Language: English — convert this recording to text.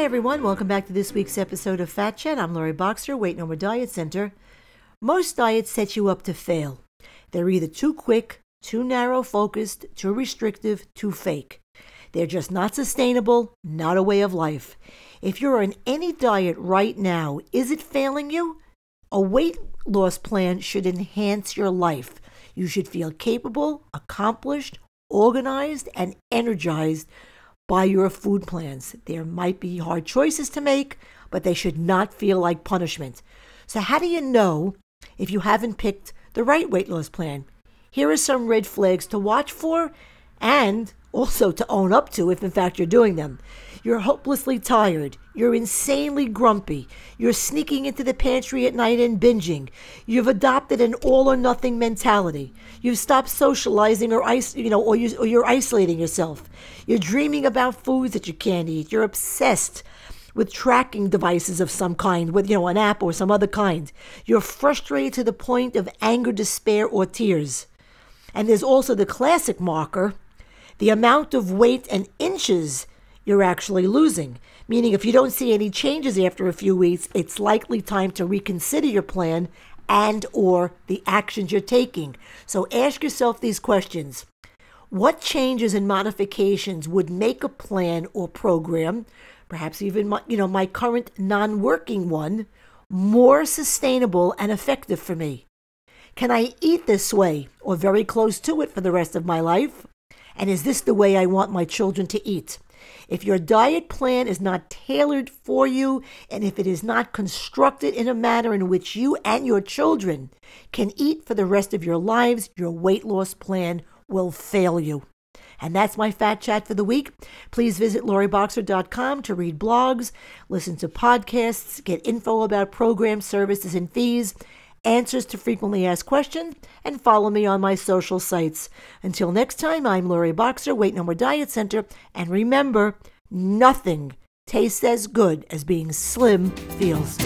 Hi, everyone. Welcome back to this week's episode of Fat Chat. I'm Lori Boxer, Weight No More Diet Center. Most diets set you up to fail. They're either too quick, too narrow focused, too restrictive, too fake. They're just not sustainable, not a way of life. If you're on any diet right now, is it failing you? A weight loss plan should enhance your life. You should feel capable, accomplished, organized, and energized by your food plans. There might be hard choices to make, but they should not feel like punishment. So, how do you know if you haven't picked the right weight loss plan? Here are some red flags to watch for and also to own up to if in fact you're doing them. You're hopelessly tired. You're insanely grumpy. You're sneaking into the pantry at night and binging. You've adopted an all or nothing mentality. You've stopped socializing or you know or, you, or you're isolating yourself. You're dreaming about foods that you can't eat. You're obsessed with tracking devices of some kind, with you know an app or some other kind. You're frustrated to the point of anger, despair, or tears. And there's also the classic marker, the amount of weight and inches you're actually losing. Meaning, if you don't see any changes after a few weeks, it's likely time to reconsider your plan and or the actions you're taking. So ask yourself these questions. What changes and modifications would make a plan or program, perhaps even my, you know my current non-working one, more sustainable and effective for me? Can I eat this way or very close to it for the rest of my life? And is this the way I want my children to eat? If your diet plan is not tailored for you, and if it is not constructed in a manner in which you and your children can eat for the rest of your lives, your weight loss plan will fail you. And that's my fat chat for the week. Please visit loriboxer.com to read blogs, listen to podcasts, get info about programs, services, and fees, answers to frequently asked questions, and follow me on my social sites. Until next time, I'm Lori Boxer, Weight No More Diet Center, and remember, nothing tastes as good as being slim feels.